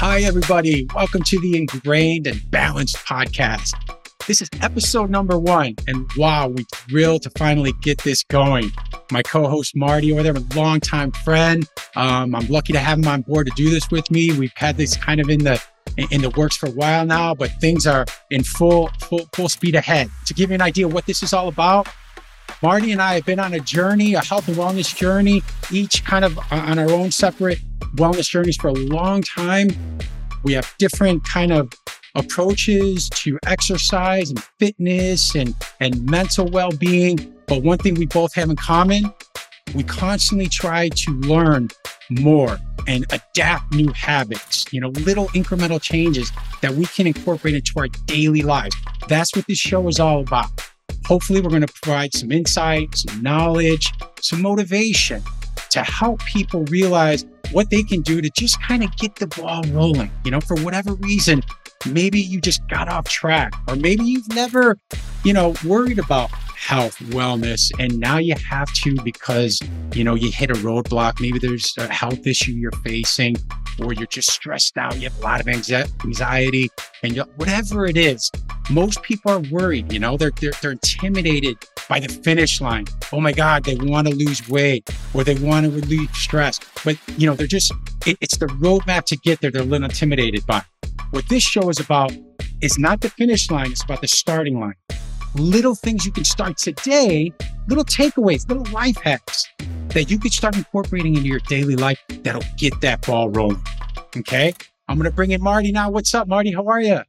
Hi, everybody. Welcome to the Ingrained and Balanced podcast. This is episode number one. And wow, we're thrilled to finally get this going. My co host, Marty, over there, a longtime friend. Um, I'm lucky to have him on board to do this with me. We've had this kind of in the in the works for a while now, but things are in full, full, full speed ahead. To give you an idea what this is all about, Marty and I have been on a journey, a health and wellness journey, each kind of on our own separate wellness journeys for a long time. We have different kind of approaches to exercise and fitness and, and mental well-being. But one thing we both have in common, we constantly try to learn more and adapt new habits, you know, little incremental changes that we can incorporate into our daily lives. That's what this show is all about. Hopefully, we're going to provide some insight, some knowledge, some motivation to help people realize what they can do to just kind of get the ball rolling. You know, for whatever reason, maybe you just got off track, or maybe you've never, you know, worried about health, wellness, and now you have to because, you know, you hit a roadblock. Maybe there's a health issue you're facing, or you're just stressed out. You have a lot of anxiety, and whatever it is, most people are worried. You know, they're, they're, they're intimidated by the finish line. Oh my God, they want to lose weight or they want to relieve stress. But, you know, they're just, it, it's the roadmap to get there they're a little intimidated by. What this show is about is not the finish line, it's about the starting line. Little things you can start today, little takeaways, little life hacks that you can start incorporating into your daily life that'll get that ball rolling. Okay. I'm going to bring in Marty now. What's up, Marty? How are you?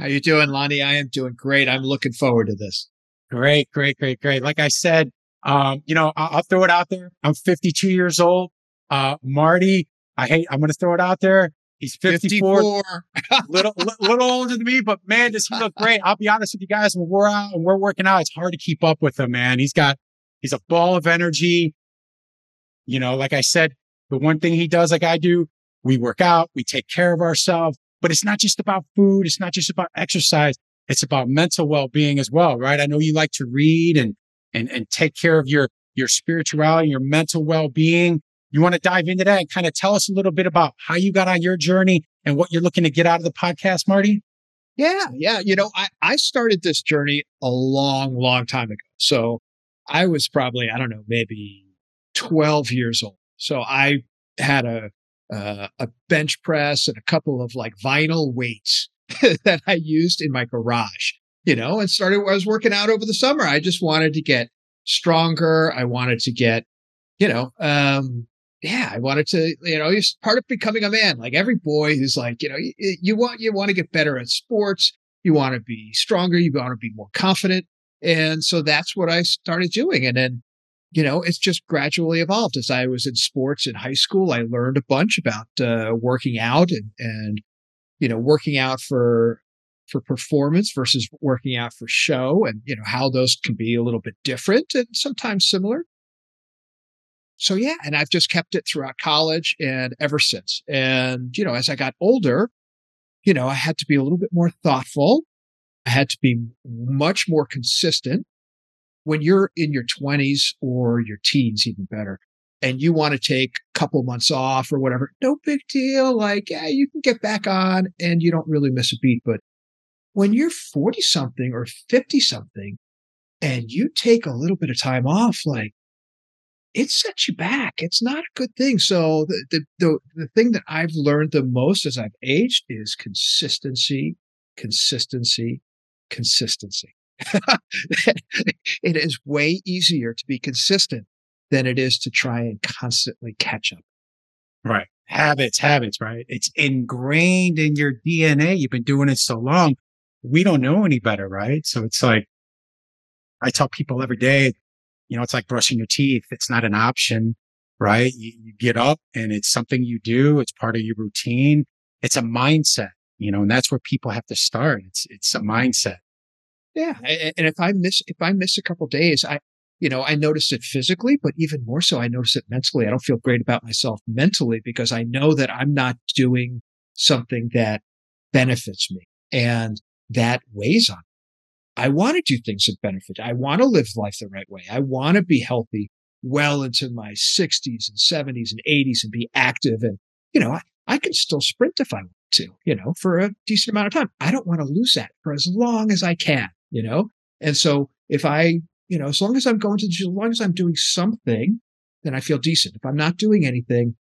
How you doing, Lonnie? I am doing great. I'm looking forward to this. Great, great, great, great. Like I said, um, you know, I'll, I'll, throw it out there. I'm 52 years old. Uh, Marty, I hate, I'm going to throw it out there. He's 54, 54. little, little older than me, but man, does he look great. I'll be honest with you guys. When we're out and we're working out, it's hard to keep up with him, man. He's got, he's a ball of energy. You know, like I said, the one thing he does, like I do, we work out, we take care of ourselves, but it's not just about food. It's not just about exercise. It's about mental well-being as well, right? I know you like to read and, and, and take care of your, your spirituality, your mental well-being. You want to dive into that and kind of tell us a little bit about how you got on your journey and what you're looking to get out of the podcast, Marty? Yeah, yeah. You know, I, I started this journey a long, long time ago. So I was probably, I don't know, maybe 12 years old. So I had a, uh, a bench press and a couple of like vinyl weights that I used in my garage, you know, and started, I was working out over the summer. I just wanted to get stronger. I wanted to get, you know, um, yeah, I wanted to, you know, it's part of becoming a man. Like every boy who's like, you know, you, you want, you want to get better at sports. You want to be stronger. You want to be more confident. And so that's what I started doing. And then, you know, it's just gradually evolved. As I was in sports in high school, I learned a bunch about uh, working out and, and, you know, working out for, for performance versus working out for show and, you know, how those can be a little bit different and sometimes similar so yeah, and I've just kept it throughout college and ever since. And, you know, as I got older, you know, I had to be a little bit more thoughtful. I had to be much more consistent. When you're in your 20s or your teens, even better, and you want to take a couple months off or whatever, no big deal. Like, yeah, you can get back on and you don't really miss a beat. But when you're 40 something or 50 something and you take a little bit of time off, like, it sets you back. It's not a good thing. So the, the, the, the thing that I've learned the most as I've aged is consistency, consistency, consistency. it is way easier to be consistent than it is to try and constantly catch up. Right. Habits, habits, right? It's ingrained in your DNA. You've been doing it so long. We don't know any better, right? So it's like, I tell people every day, you know, it's like brushing your teeth. It's not an option, right? You, you get up and it's something you do. It's part of your routine. It's a mindset, you know, and that's where people have to start. It's, it's a mindset. Yeah. And if I miss, if I miss a couple days, I, you know, I notice it physically, but even more so, I notice it mentally. I don't feel great about myself mentally because I know that I'm not doing something that benefits me and that weighs on I want to do things that benefit. I want to live life the right way. I want to be healthy well into my 60s and 70s and 80s and be active. And, you know, I, I can still sprint if I want to, you know, for a decent amount of time. I don't want to lose that for as long as I can, you know? And so if I, you know, as long as I'm going to, as long as I'm doing something, then I feel decent. If I'm not doing anything,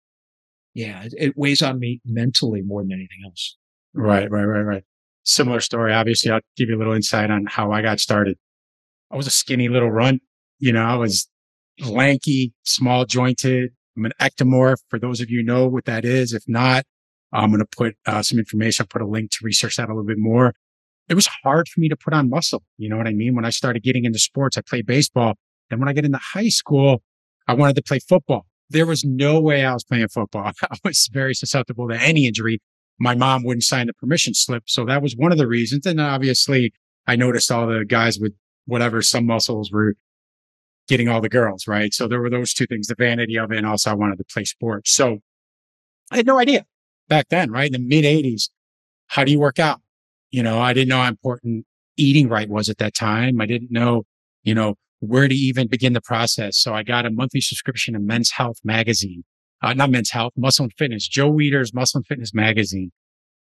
yeah, it, it weighs on me mentally more than anything else. Right, right, right, right. Similar story. Obviously, I'll give you a little insight on how I got started. I was a skinny little runt. You know, I was lanky, small jointed. I'm an ectomorph. For those of you know what that is. If not, I'm going to put uh, some information. I'll put a link to research that a little bit more. It was hard for me to put on muscle. You know what I mean? When I started getting into sports, I played baseball. Then when I get into high school, I wanted to play football. There was no way I was playing football. I was very susceptible to any injury. My mom wouldn't sign the permission slip. So that was one of the reasons. And obviously I noticed all the guys with whatever, some muscles were getting all the girls, right? So there were those two things, the vanity of it. And also I wanted to play sports. So I had no idea back then, right? In the mid 80s, how do you work out? You know, I didn't know how important eating right was at that time. I didn't know, you know, where to even begin the process. So I got a monthly subscription to Men's Health magazine, uh, not Men's Health, Muscle and Fitness, Joe Weider's Muscle and Fitness magazine.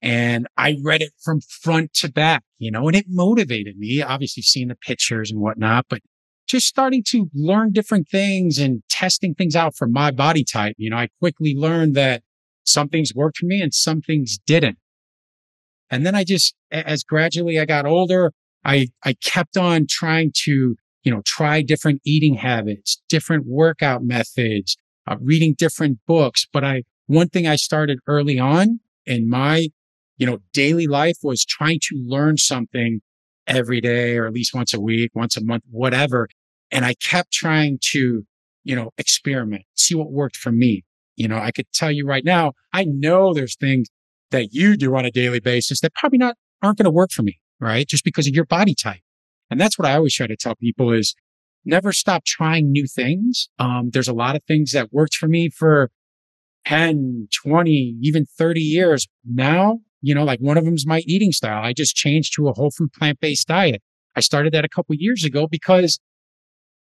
And I read it from front to back, you know, and it motivated me, obviously seeing the pictures and whatnot, but just starting to learn different things and testing things out for my body type. You know, I quickly learned that some things worked for me and some things didn't. And then I just, as gradually I got older, I, I kept on trying to, you know, try different eating habits, different workout methods, uh, reading different books. But I, one thing I started early on in my, you know, daily life was trying to learn something every day or at least once a week, once a month, whatever. And I kept trying to, you know, experiment, see what worked for me. You know, I could tell you right now, I know there's things that you do on a daily basis that probably not aren't going to work for me, right? Just because of your body type. And that's what I always try to tell people is never stop trying new things. Um, there's a lot of things that worked for me for 10, 20, even 30 years. Now you know, like one of them is my eating style. I just changed to a whole food plant based diet. I started that a couple years ago because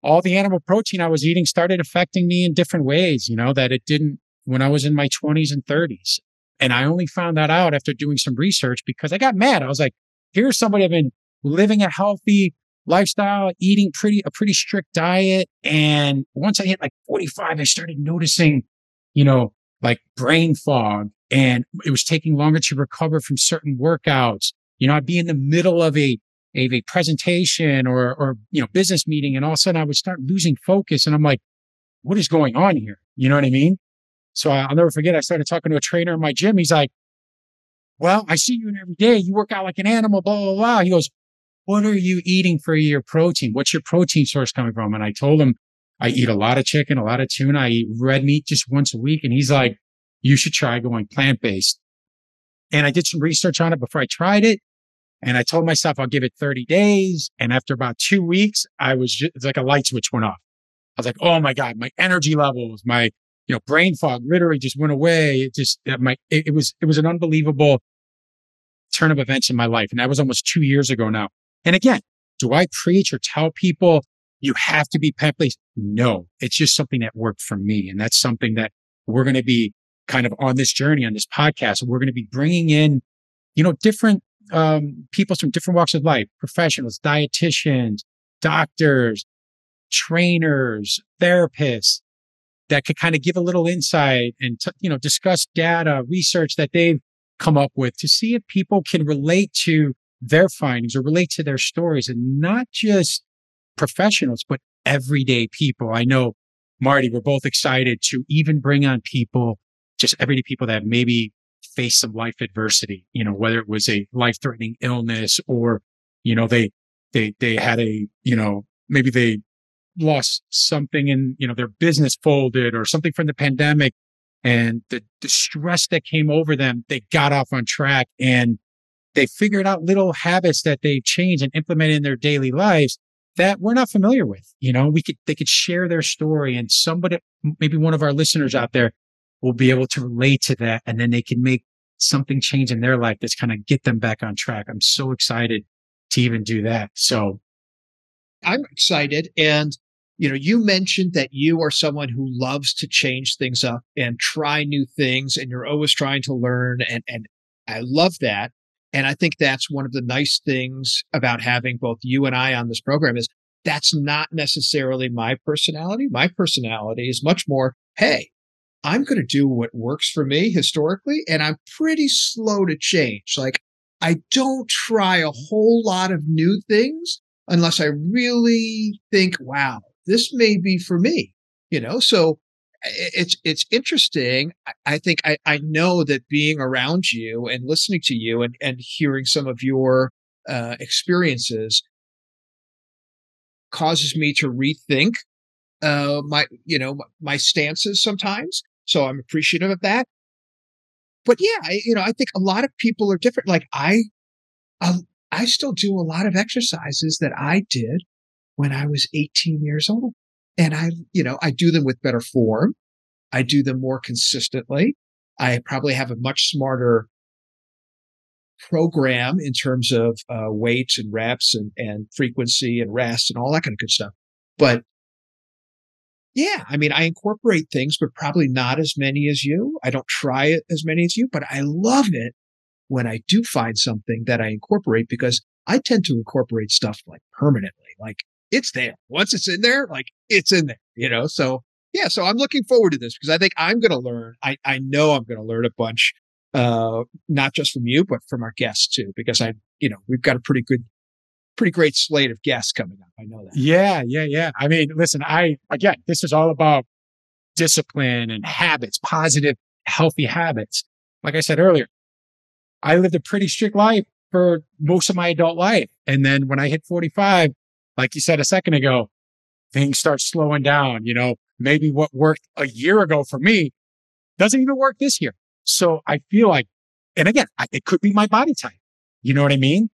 all the animal protein I was eating started affecting me in different ways, you know, that it didn't when I was in my 20s and 30s. And I only found that out after doing some research because I got mad. I was like, here's somebody I've been living a healthy lifestyle, eating pretty, a pretty strict diet. And once I hit like 45, I started noticing, you know, like brain fog and it was taking longer to recover from certain workouts. You know, I'd be in the middle of a, of a presentation or, or, you know, business meeting. And all of a sudden I would start losing focus. And I'm like, what is going on here? You know what I mean? So I'll never forget. I started talking to a trainer in my gym. He's like, well, I see you every day. You work out like an animal, blah, blah, blah. He goes, what are you eating for your protein? What's your protein source coming from? And I told him, I eat a lot of chicken, a lot of tuna. I eat red meat just once a week. And he's like, you should try going plant based. And I did some research on it before I tried it. And I told myself I'll give it 30 days. And after about two weeks, I was just, it's like a light switch went off. I was like, oh my God, my energy levels, my, you know, brain fog literally just went away. It just, my, it, it was, it was an unbelievable turn of events in my life. And that was almost two years ago now. And again, do I preach or tell people you have to be plant based. No, it's just something that worked for me. And that's something that we're going to be kind of on this journey on this podcast. We're going to be bringing in, you know, different, um, people from different walks of life, professionals, dietitians, doctors, trainers, therapists that could kind of give a little insight and, t- you know, discuss data, research that they've come up with to see if people can relate to their findings or relate to their stories and not just professionals, but everyday people. I know, Marty, we're both excited to even bring on people, just everyday people that maybe face some life adversity, you know, whether it was a life threatening illness or, you know, they, they, they had a, you know, maybe they lost something in, you know, their business folded or something from the pandemic and the, the stress that came over them, they got off on track and they figured out little habits that they changed and implemented in their daily lives that we're not familiar with. You know, we could, they could share their story and somebody, maybe one of our listeners out there will be able to relate to that. And then they can make something change in their life that's kind of get them back on track. I'm so excited to even do that. So I'm excited. And, you know, you mentioned that you are someone who loves to change things up and try new things and you're always trying to learn and, and I love that. And I think that's one of the nice things about having both you and I on this program is that's not necessarily my personality. My personality is much more, hey, I'm going to do what works for me historically, and I'm pretty slow to change. Like, I don't try a whole lot of new things unless I really think, wow, this may be for me, you know? So it's, it's interesting. I think I, I know that being around you and listening to you and, and hearing some of your uh, experiences causes me to rethink uh, my, you know, my stances sometimes. So I'm appreciative of that. But yeah, I, you know, I think a lot of people are different. Like I, I, I still do a lot of exercises that I did when I was 18 years old. And I, you know, I do them with better form. I do them more consistently. I probably have a much smarter program in terms of uh, weights and reps and, and frequency and rest and all that kind of good stuff. But yeah, I mean, I incorporate things, but probably not as many as you. I don't try it as many as you, but I love it when I do find something that I incorporate because I tend to incorporate stuff like permanently. Like it's there. Once it's in there, like it's in there, you know? So yeah, so I'm looking forward to this because I think I'm going to learn. I, I know I'm going to learn a bunch, uh, not just from you, but from our guests too, because I, you know, we've got a pretty good pretty great slate of guests coming up. I know that. Yeah, yeah, yeah. I mean, listen, I, again, this is all about discipline and habits, positive, healthy habits. Like I said earlier, I lived a pretty strict life for most of my adult life. And then when I hit 45, like you said a second ago, things start slowing down. You know, maybe what worked a year ago for me doesn't even work this year. So I feel like, and again, I, it could be my body type. You know what I mean?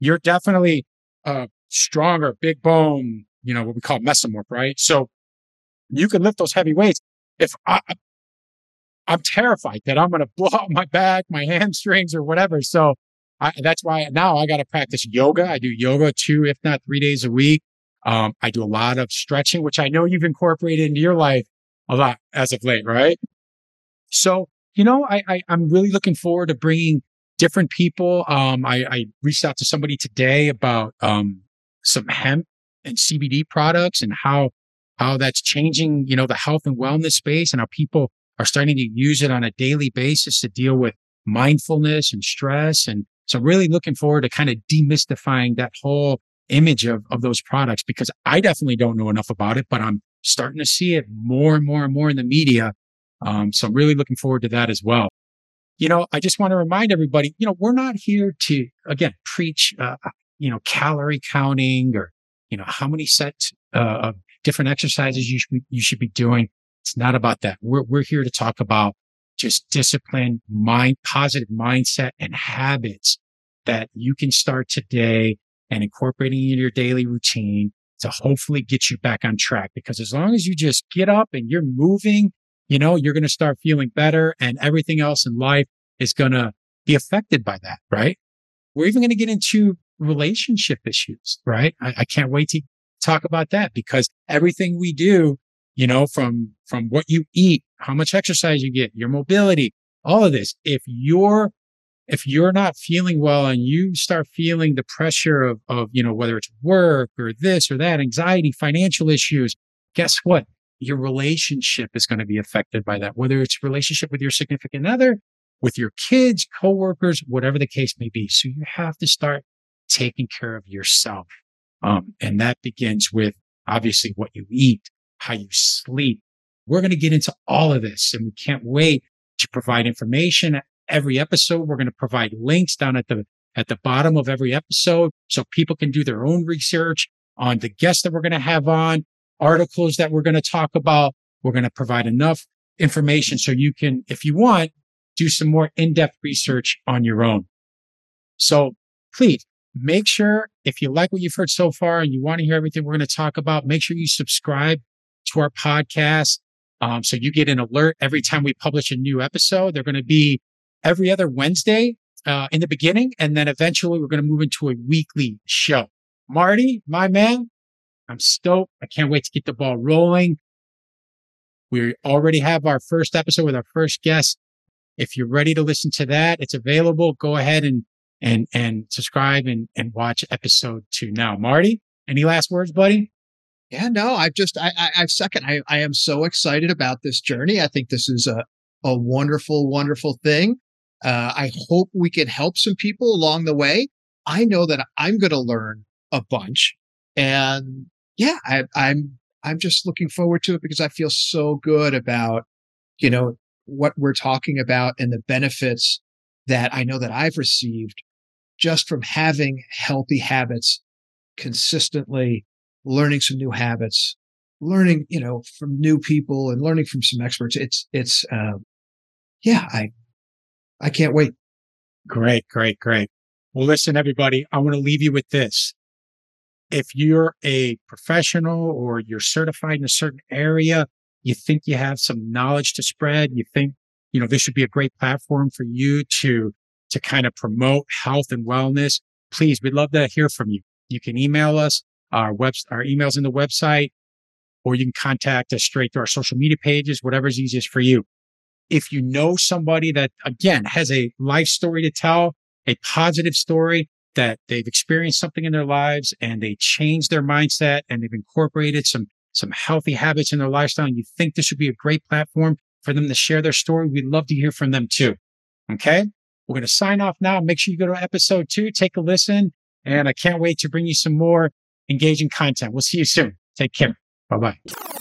You're definitely uh, stronger, big bone, you know, what we call mesomorph, right? So you can lift those heavy weights. If I, I'm terrified that I'm going to blow out my back, my hamstrings or whatever. So I, that's why now I got to practice yoga. I do yoga two, if not three days a week. Um, I do a lot of stretching, which I know you've incorporated into your life a lot as of late, right? So, you know, I, I I'm really looking forward to bringing different people. Um, I, I, reached out to somebody today about um, some hemp and CBD products and how how that's changing, you know, the health and wellness space and how people are starting to use it on a daily basis to deal with mindfulness and stress. And so really looking forward to kind of demystifying that whole image of, of those products because I definitely don't know enough about it, but I'm starting to see it more and more and more in the media. Um, so I'm really looking forward to that as well you know, I just want to remind everybody, you know, we're not here to, again, preach, uh, you know, calorie counting or, you know, how many sets uh, of different exercises you should, you should be doing. It's not about that. We're, we're here to talk about just discipline, mind, positive mindset and habits that you can start today and incorporating in your daily routine to hopefully get you back on track. Because as long as you just get up and you're moving you know, you're going to start feeling better and everything else in life is going to be affected by that, right? We're even going to get into relationship issues, right? I, I can't wait to talk about that because everything we do, you know, from, from what you eat, how much exercise you get, your mobility, all of this, if you're if you're not feeling well and you start feeling the pressure of, of, you know, whether it's work or this or that, anxiety, financial issues, guess what? your relationship is going to be affected by that, whether it's relationship with your significant other, with your kids, coworkers, whatever the case may be. So you have to start taking care of yourself. Um, and that begins with obviously what you eat, how you sleep. We're going to get into all of this and we can't wait to provide information every episode. We're going to provide links down at the, at the bottom of every episode so people can do their own research on the guests that we're going to have on articles that we're going to talk about. We're going to provide enough information so you can, if you want, do some more in-depth research on your own. So please make sure if you like what you've heard so far and you want to hear everything we're going to talk about, make sure you subscribe to our podcast. Um, so you get an alert every time we publish a new episode. They're going to be every other Wednesday uh, in the beginning, and then eventually we're going to move into a weekly show. Marty, my man, I'm stoked. I can't wait to get the ball rolling. We already have our first episode with our first guest If you're ready to listen to that, it's available. Go ahead and and and subscribe and and watch episode two now. Marty, any last words, buddy? Yeah, no, I've just I I, I second. I I am so excited about this journey. I think this is a a wonderful, wonderful thing. Uh, I hope we can help some people along the way. I know that I'm going to learn a bunch, and yeah, I, I'm I'm just looking forward to it because I feel so good about you know what we're talking about and the benefits that I know that I've received just from having healthy habits consistently, learning some new habits, learning, you know, from new people and learning from some experts. It's, it's, um, yeah, I, I can't wait. Great, great, great. Well, listen, everybody, I want to leave you with this. If you're a professional or you're certified in a certain area, you think you have some knowledge to spread, you think, you know, this should be a great platform for you to, to kind of promote health and wellness, please, we'd love to hear from you. You can email us. Our web, our emails in the website, or you can contact us straight through our social media pages, whatever's easiest for you. If you know somebody that again has a life story to tell, a positive story that they've experienced something in their lives and they changed their mindset and they've incorporated some, some healthy habits in their lifestyle and you think this would be a great platform for them to share their story, we'd love to hear from them too. Okay. We're going to sign off now. Make sure you go to episode two, take a listen, and I can't wait to bring you some more engaging content. We'll see you soon. Take care. Bye bye.